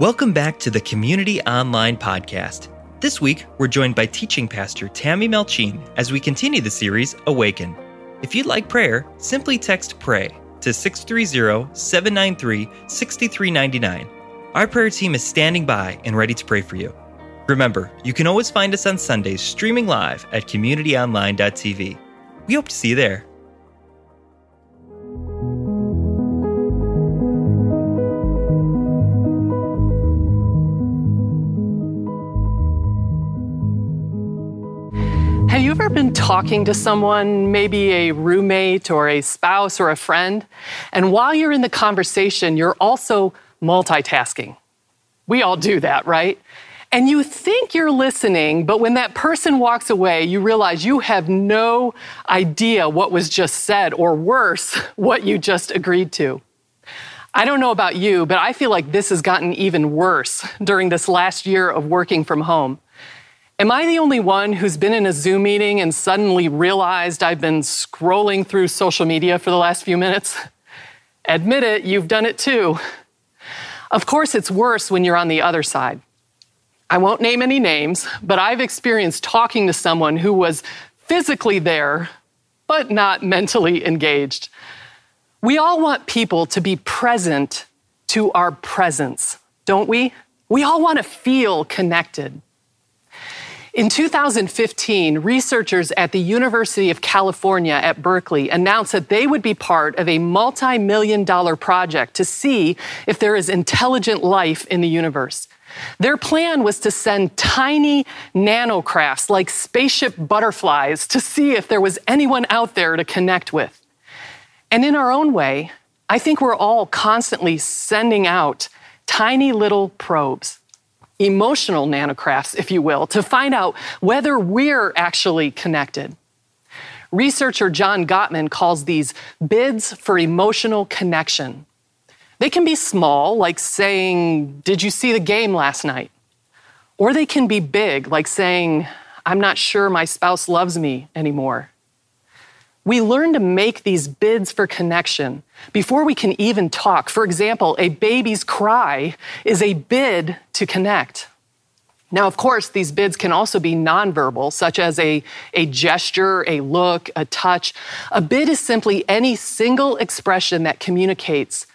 Welcome back to the Community Online Podcast. This week, we're joined by teaching pastor Tammy Melchien as we continue the series Awaken. If you'd like prayer, simply text PRAY to 630 793 6399. Our prayer team is standing by and ready to pray for you. Remember, you can always find us on Sundays streaming live at communityonline.tv. We hope to see you there. Talking to someone, maybe a roommate or a spouse or a friend, and while you're in the conversation, you're also multitasking? We all do that, right? And you think you're listening, but when that person walks away, you realize you have no idea what was just said, or worse, what you just agreed to. I don't know about you, but I feel like this has gotten even worse during this last year of working from home. Am I the only one who's been in a Zoom meeting and suddenly realized I've been scrolling through social media for the last few minutes? Admit it, you've done it too. Of course, it's worse when you're on the other side. I won't name any names, but I've experienced talking to someone who was physically there, but not mentally engaged. We all want people to be present to our presence, don't we? We all want to feel connected. In 2015, researchers at the University of California at Berkeley announced that they would be part of a multi million dollar project to see if there is intelligent life in the universe. Their plan was to send tiny nanocrafts like spaceship butterflies to see if there was anyone out there to connect with. And in our own way, I think we're all constantly sending out tiny little probes emotional nanocrafts, if you will, to find out whether we're actually connected. Researcher John Gottman calls these bids for emotional connection. They can be small, like saying, Did you see the game last night? Or they can be big, like saying, I'm not sure my spouse loves me anymore. We learn to make these bids for connection before we can even talk. For example, a baby's cry is a bid to connect. Now, of course, these bids can also be nonverbal, such as a, a gesture, a look, a touch. A bid is simply any single expression that communicates,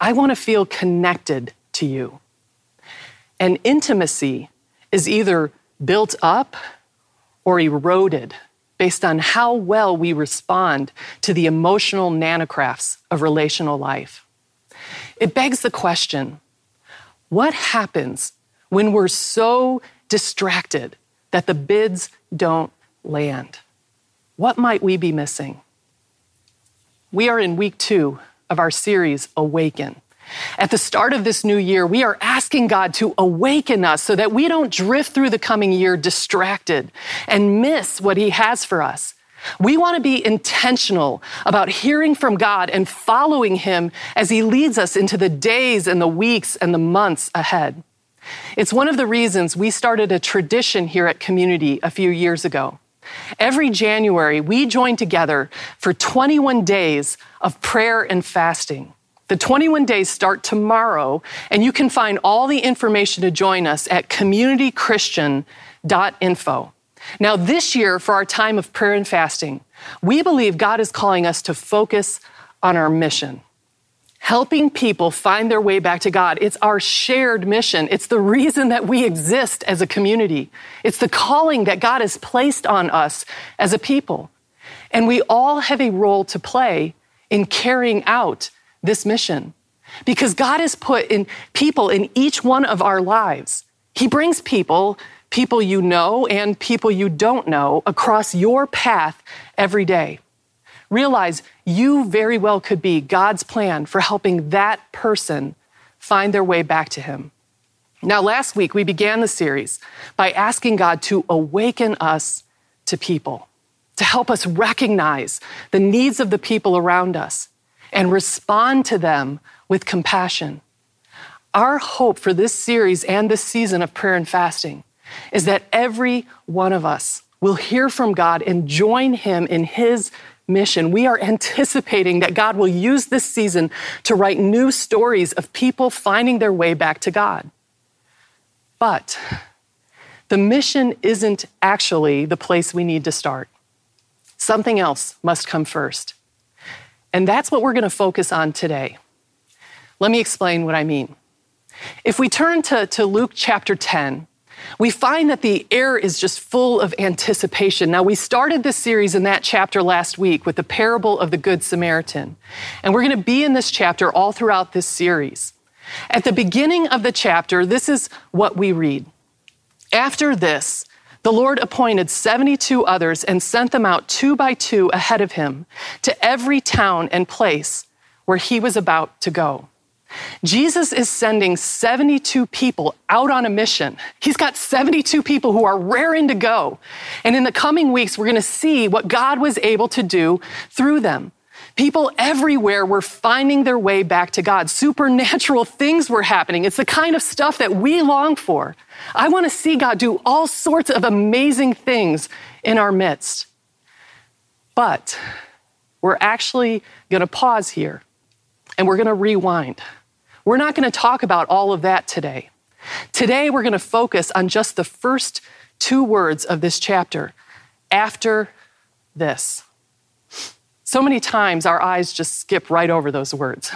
I want to feel connected to you. And intimacy is either built up or eroded based on how well we respond to the emotional nanocrafts of relational life. It begs the question what happens when we're so distracted that the bids don't land? What might we be missing? We are in week two of our series, Awaken. At the start of this new year, we are asking God to awaken us so that we don't drift through the coming year distracted and miss what He has for us. We want to be intentional about hearing from God and following Him as He leads us into the days and the weeks and the months ahead. It's one of the reasons we started a tradition here at Community a few years ago. Every January, we join together for 21 days of prayer and fasting. The 21 days start tomorrow, and you can find all the information to join us at communitychristian.info. Now, this year, for our time of prayer and fasting, we believe God is calling us to focus on our mission. Helping people find their way back to God. It's our shared mission. It's the reason that we exist as a community. It's the calling that God has placed on us as a people. And we all have a role to play in carrying out this mission because God has put in people in each one of our lives. He brings people, people you know and people you don't know, across your path every day. Realize you very well could be God's plan for helping that person find their way back to Him. Now, last week we began the series by asking God to awaken us to people, to help us recognize the needs of the people around us and respond to them with compassion. Our hope for this series and this season of prayer and fasting is that every one of us will hear from God and join Him in His mission. We are anticipating that God will use this season to write new stories of people finding their way back to God. But the mission isn't actually the place we need to start. Something else must come first. And that's what we're going to focus on today. Let me explain what I mean. If we turn to, to Luke chapter 10, we find that the air is just full of anticipation. Now, we started this series in that chapter last week with the parable of the Good Samaritan. And we're going to be in this chapter all throughout this series. At the beginning of the chapter, this is what we read. After this, the Lord appointed 72 others and sent them out two by two ahead of him to every town and place where he was about to go. Jesus is sending 72 people out on a mission. He's got 72 people who are raring to go. And in the coming weeks, we're going to see what God was able to do through them. People everywhere were finding their way back to God. Supernatural things were happening. It's the kind of stuff that we long for. I want to see God do all sorts of amazing things in our midst. But we're actually going to pause here and we're going to rewind. We're not going to talk about all of that today. Today, we're going to focus on just the first two words of this chapter after this. So many times our eyes just skip right over those words.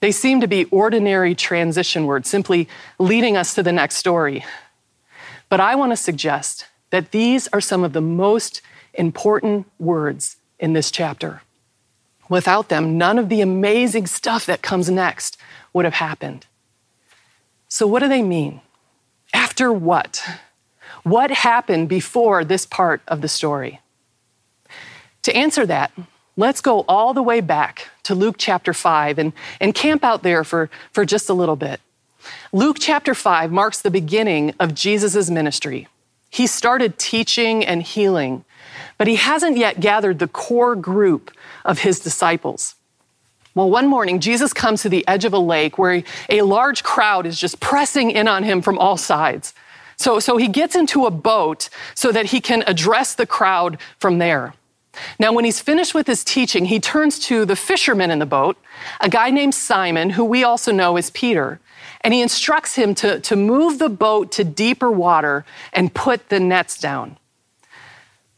They seem to be ordinary transition words, simply leading us to the next story. But I want to suggest that these are some of the most important words in this chapter. Without them, none of the amazing stuff that comes next would have happened. So, what do they mean? After what? What happened before this part of the story? To answer that, let's go all the way back to Luke chapter 5 and, and camp out there for, for just a little bit. Luke chapter 5 marks the beginning of Jesus' ministry. He started teaching and healing, but he hasn't yet gathered the core group of his disciples. Well, one morning, Jesus comes to the edge of a lake where a large crowd is just pressing in on him from all sides. So, so he gets into a boat so that he can address the crowd from there. Now, when he's finished with his teaching, he turns to the fisherman in the boat, a guy named Simon, who we also know as Peter, and he instructs him to, to move the boat to deeper water and put the nets down.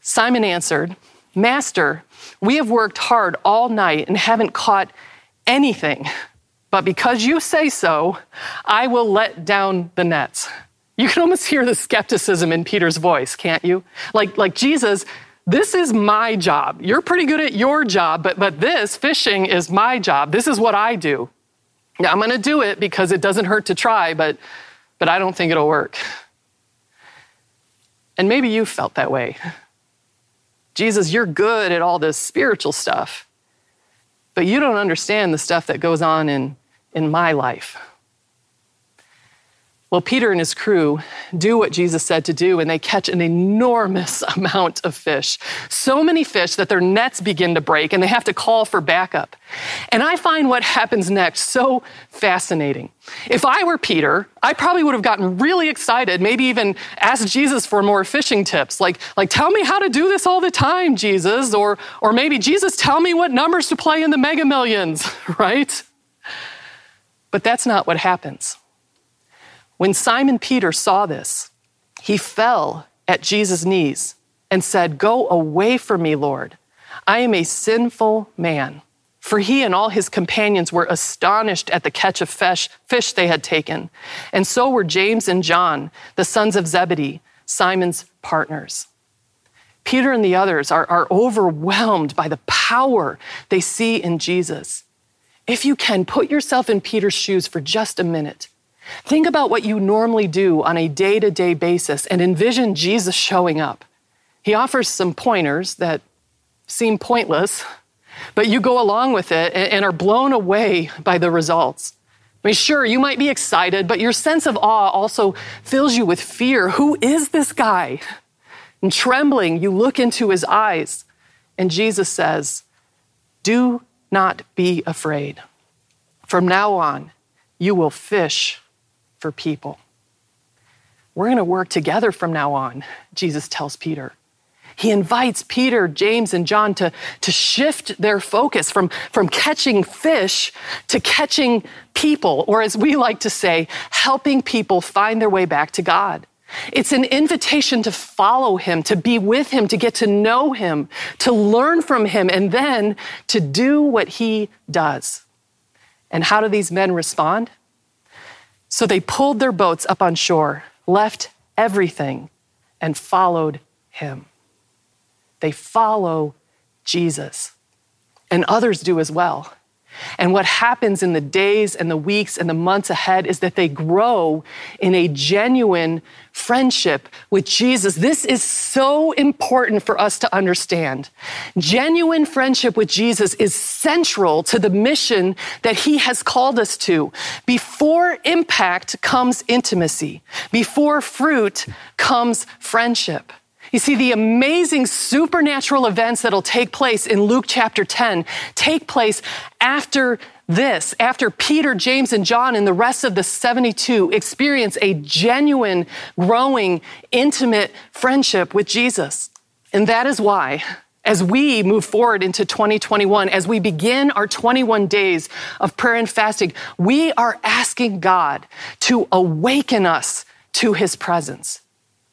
Simon answered, Master, we have worked hard all night and haven't caught anything. But because you say so, I will let down the nets. You can almost hear the skepticism in Peter's voice, can't you? Like, like Jesus, this is my job. You're pretty good at your job, but, but this, fishing, is my job. This is what I do. I'm going to do it because it doesn't hurt to try, but, but I don't think it'll work. And maybe you felt that way. Jesus, you're good at all this spiritual stuff, but you don't understand the stuff that goes on in, in my life. Well, Peter and his crew do what Jesus said to do, and they catch an enormous amount of fish. So many fish that their nets begin to break, and they have to call for backup. And I find what happens next so fascinating. If I were Peter, I probably would have gotten really excited, maybe even asked Jesus for more fishing tips. Like, like tell me how to do this all the time, Jesus. Or, or maybe, Jesus, tell me what numbers to play in the mega millions, right? But that's not what happens. When Simon Peter saw this, he fell at Jesus' knees and said, Go away from me, Lord. I am a sinful man. For he and all his companions were astonished at the catch of fish, fish they had taken. And so were James and John, the sons of Zebedee, Simon's partners. Peter and the others are, are overwhelmed by the power they see in Jesus. If you can, put yourself in Peter's shoes for just a minute. Think about what you normally do on a day to day basis and envision Jesus showing up. He offers some pointers that seem pointless, but you go along with it and are blown away by the results. I mean, sure, you might be excited, but your sense of awe also fills you with fear. Who is this guy? And trembling, you look into his eyes, and Jesus says, Do not be afraid. From now on, you will fish for people. We're going to work together from now on, Jesus tells Peter. He invites Peter, James, and John to, to shift their focus from, from catching fish to catching people, or as we like to say, helping people find their way back to God. It's an invitation to follow him, to be with him, to get to know him, to learn from him, and then to do what he does. And how do these men respond? So they pulled their boats up on shore, left everything, and followed him. They follow Jesus. And others do as well. And what happens in the days and the weeks and the months ahead is that they grow in a genuine friendship with Jesus. This is so important for us to understand. Genuine friendship with Jesus is central to the mission that he has called us to. Before impact comes intimacy, before fruit comes friendship. You see, the amazing supernatural events that'll take place in Luke chapter 10 take place after this, after Peter, James, and John and the rest of the 72 experience a genuine, growing, intimate friendship with Jesus. And that is why as we move forward into 2021, as we begin our 21 days of prayer and fasting, we are asking God to awaken us to his presence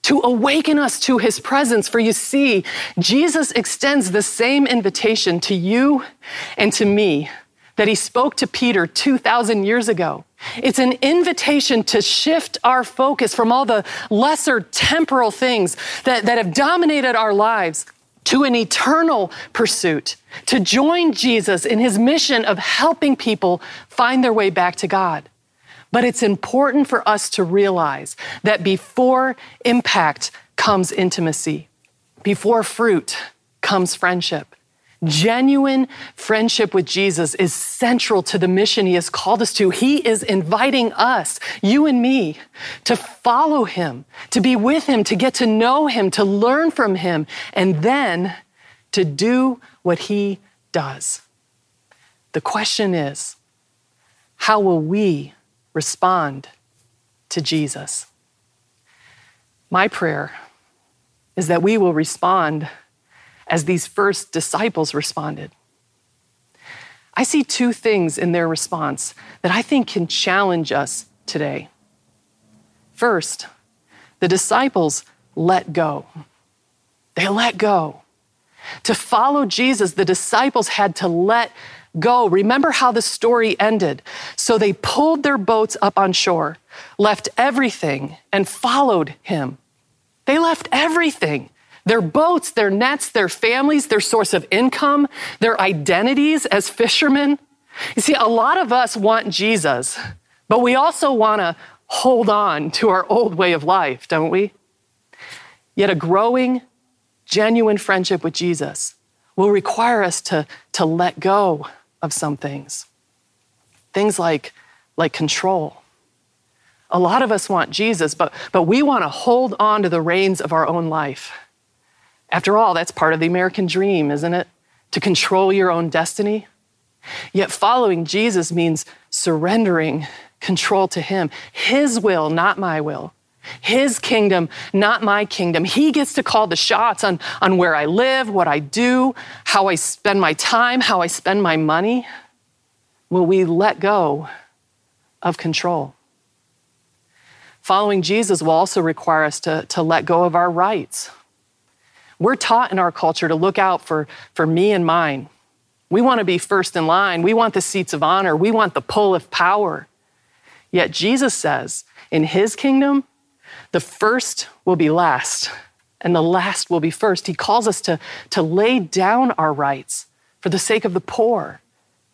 to awaken us to his presence. For you see, Jesus extends the same invitation to you and to me that he spoke to Peter 2,000 years ago. It's an invitation to shift our focus from all the lesser temporal things that, that have dominated our lives to an eternal pursuit, to join Jesus in his mission of helping people find their way back to God. But it's important for us to realize that before impact comes intimacy, before fruit comes friendship. Genuine friendship with Jesus is central to the mission he has called us to. He is inviting us, you and me, to follow him, to be with him, to get to know him, to learn from him, and then to do what he does. The question is, how will we respond to Jesus. My prayer is that we will respond as these first disciples responded. I see two things in their response that I think can challenge us today. First, the disciples let go. They let go. To follow Jesus, the disciples had to let Go. Remember how the story ended. So they pulled their boats up on shore, left everything, and followed him. They left everything their boats, their nets, their families, their source of income, their identities as fishermen. You see, a lot of us want Jesus, but we also want to hold on to our old way of life, don't we? Yet a growing, genuine friendship with Jesus will require us to, to let go of some things. Things like, like control. A lot of us want Jesus, but, but we want to hold on to the reins of our own life. After all, that's part of the American dream, isn't it? To control your own destiny. Yet following Jesus means surrendering control to Him. His will, not my will. His kingdom, not my kingdom. He gets to call the shots on, on where I live, what I do, how I spend my time, how I spend my money. Will we let go of control? Following Jesus will also require us to, to let go of our rights. We're taught in our culture to look out for, for me and mine. We want to be first in line. We want the seats of honor. We want the pull of power. Yet Jesus says, in his kingdom, the first will be last, and the last will be first. He calls us to, to lay down our rights for the sake of the poor,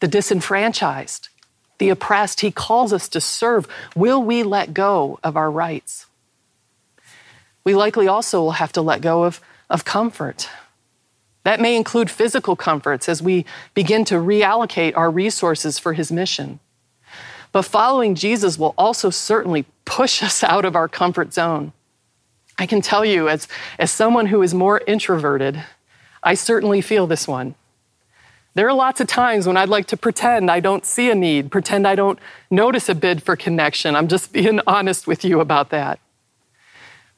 the disenfranchised, the oppressed. He calls us to serve. Will we let go of our rights? We likely also will have to let go of, of comfort. That may include physical comforts as we begin to reallocate our resources for his mission. But following Jesus will also certainly push us out of our comfort zone. I can tell you, as, as someone who is more introverted, I certainly feel this one. There are lots of times when I'd like to pretend I don't see a need, pretend I don't notice a bid for connection. I'm just being honest with you about that.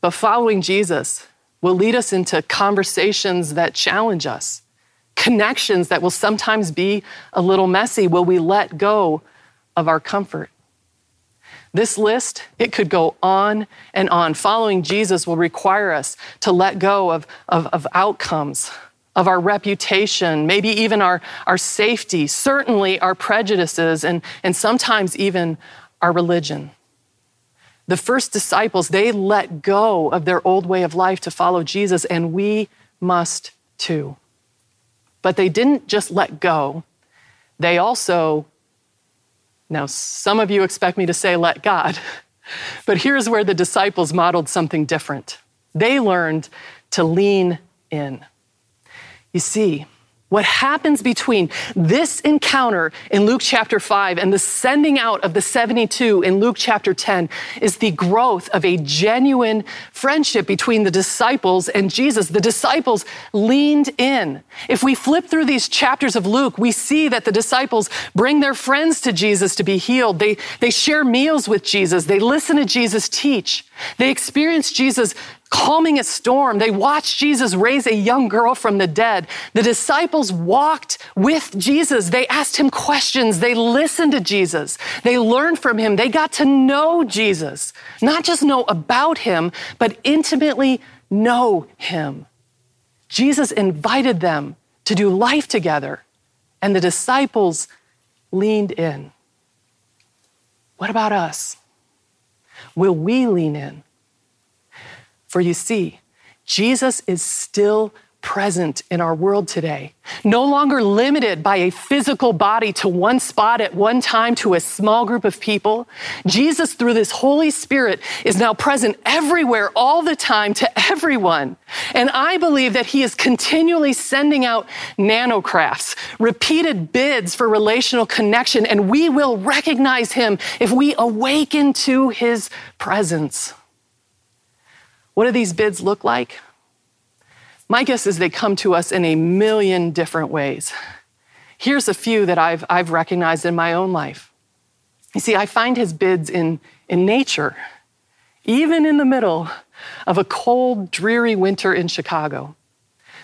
But following Jesus will lead us into conversations that challenge us, connections that will sometimes be a little messy. Will we let go of our comfort? This list, it could go on and on. Following Jesus will require us to let go of, of, of outcomes, of our reputation, maybe even our, our safety, certainly our prejudices, and, and sometimes even our religion. The first disciples, they let go of their old way of life to follow Jesus, and we must too. But they didn't just let go, they also, now some of you expect me to say, let God, but here's where the disciples modeled something different. They learned to lean in. You see, what happens between this encounter in Luke chapter 5 and the sending out of the 72 in Luke chapter 10 is the growth of a genuine friendship between the disciples and Jesus. The disciples leaned in. If we flip through these chapters of Luke, we see that the disciples bring their friends to Jesus to be healed. They, they share meals with Jesus. They listen to Jesus teach. They experience Jesus calming a storm. They watched Jesus raise a young girl from the dead. The disciples walked with Jesus. They asked him questions. They listened to Jesus. They learned from him. They got to know Jesus, not just know about him, but intimately know him. Jesus invited them to do life together, and the disciples leaned in. What about us? Will we lean in? For you see, Jesus is still present in our world today, no longer limited by a physical body to one spot at one time to a small group of people. Jesus, through this Holy Spirit, is now present everywhere, all the time, to everyone. And I believe that He is continually sending out nanocrafts, repeated bids for relational connection, and we will recognize Him if we awaken to His presence. What do these bids look like? My guess is they come to us in a million different ways. Here's a few that I've, I've recognized in my own life. You see, I find his bids in, in nature, even in the middle of a cold, dreary winter in Chicago.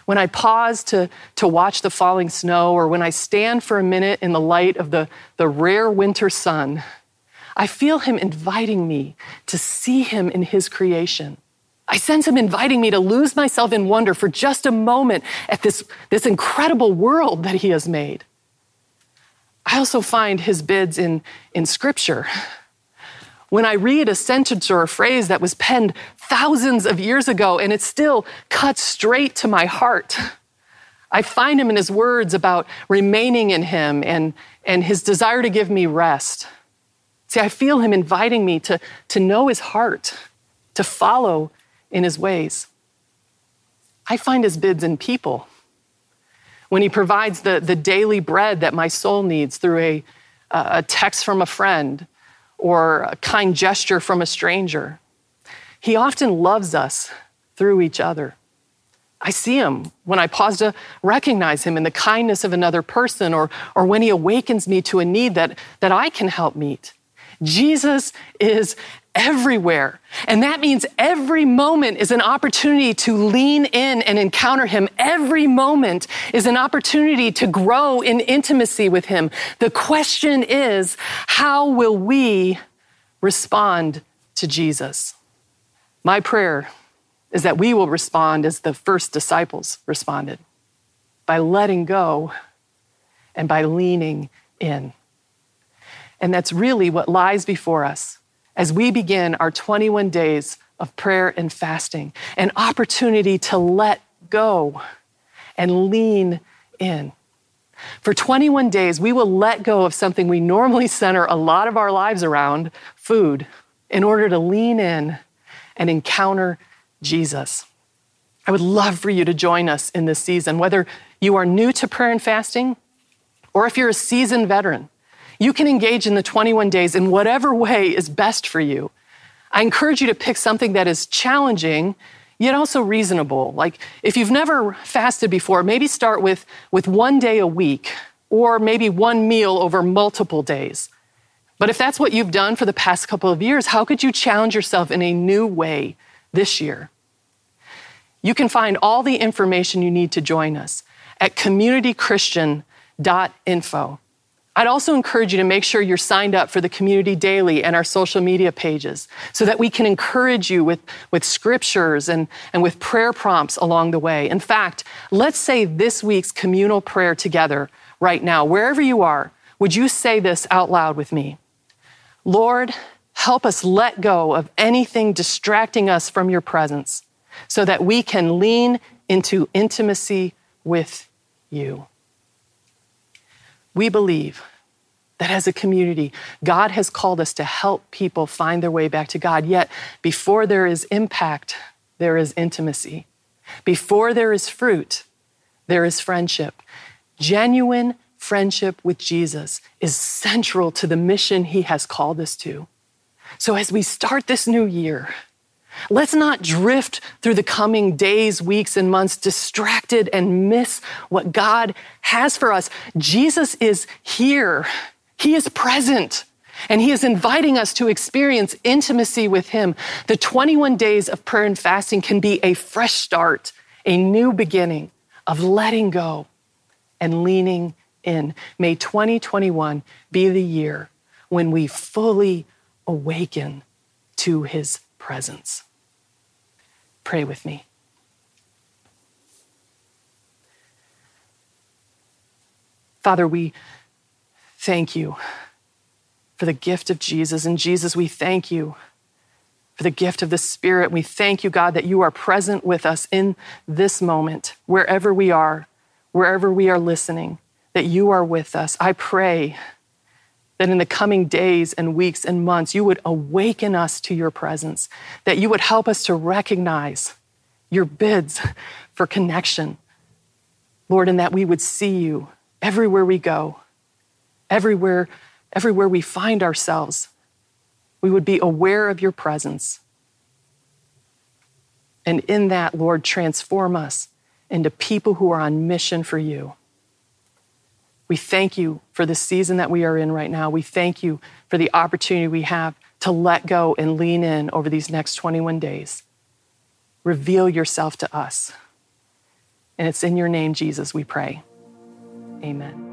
When I pause to, to watch the falling snow, or when I stand for a minute in the light of the, the rare winter sun, I feel him inviting me to see him in his creation I sense him inviting me to lose myself in wonder for just a moment at this, this incredible world that he has made. I also find his bids in, in scripture. When I read a sentence or a phrase that was penned thousands of years ago and it still cuts straight to my heart, I find him in his words about remaining in him and, and his desire to give me rest. See, I feel him inviting me to, to know his heart, to follow in his ways. I find his bids in people. When he provides the, the daily bread that my soul needs through a, a text from a friend or a kind gesture from a stranger. He often loves us through each other. I see him when I pause to recognize him in the kindness of another person or, or when he awakens me to a need that, that I can help meet. Jesus is everywhere. And that means every moment is an opportunity to lean in and encounter Him. Every moment is an opportunity to grow in intimacy with Him. The question is, how will we respond to Jesus? My prayer is that we will respond as the first disciples responded by letting go and by leaning in. And that's really what lies before us as we begin our 21 days of prayer and fasting, an opportunity to let go and lean in. For 21 days, we will let go of something we normally center a lot of our lives around food in order to lean in and encounter Jesus. I would love for you to join us in this season, whether you are new to prayer and fasting or if you're a seasoned veteran. You can engage in the 21 days in whatever way is best for you. I encourage you to pick something that is challenging, yet also reasonable. Like if you've never fasted before, maybe start with, with one day a week or maybe one meal over multiple days. But if that's what you've done for the past couple of years, how could you challenge yourself in a new way this year? You can find all the information you need to join us at communitychristian.info. I'd also encourage you to make sure you're signed up for the Community Daily and our social media pages so that we can encourage you with, with scriptures and, and with prayer prompts along the way. In fact, let's say this week's communal prayer together right now, wherever you are. Would you say this out loud with me? Lord, help us let go of anything distracting us from your presence so that we can lean into intimacy with you. We believe that as a community, God has called us to help people find their way back to God. Yet, before there is impact, there is intimacy. Before there is fruit, there is friendship. Genuine friendship with Jesus is central to the mission he has called us to. So, as we start this new year, Let's not drift through the coming days, weeks, and months distracted and miss what God has for us. Jesus is here, He is present. And he is inviting us to experience intimacy with him. The 21 days of prayer and fasting can be a fresh start, a new beginning of letting go and leaning in. May 2021 be the year when we fully awaken to his presence. Pray with me. Father, we thank you for the gift of Jesus. And Jesus, we thank you for the gift of the Spirit. We thank you, God, that you are present with us in this moment, wherever we are, wherever we are listening, that you are with us. I pray that in the coming days and weeks and months, you would awaken us to your presence, that you would help us to recognize your bids for connection, Lord, and that we would see you everywhere we go, everywhere, everywhere we find ourselves. We would be aware of your presence. And in that, Lord, transform us into people who are on mission for you. We thank you for the season that we are in right now. We thank you for the opportunity we have to let go and lean in over these next 21 days. Reveal yourself to us. And it's in your name, Jesus, we pray. Amen.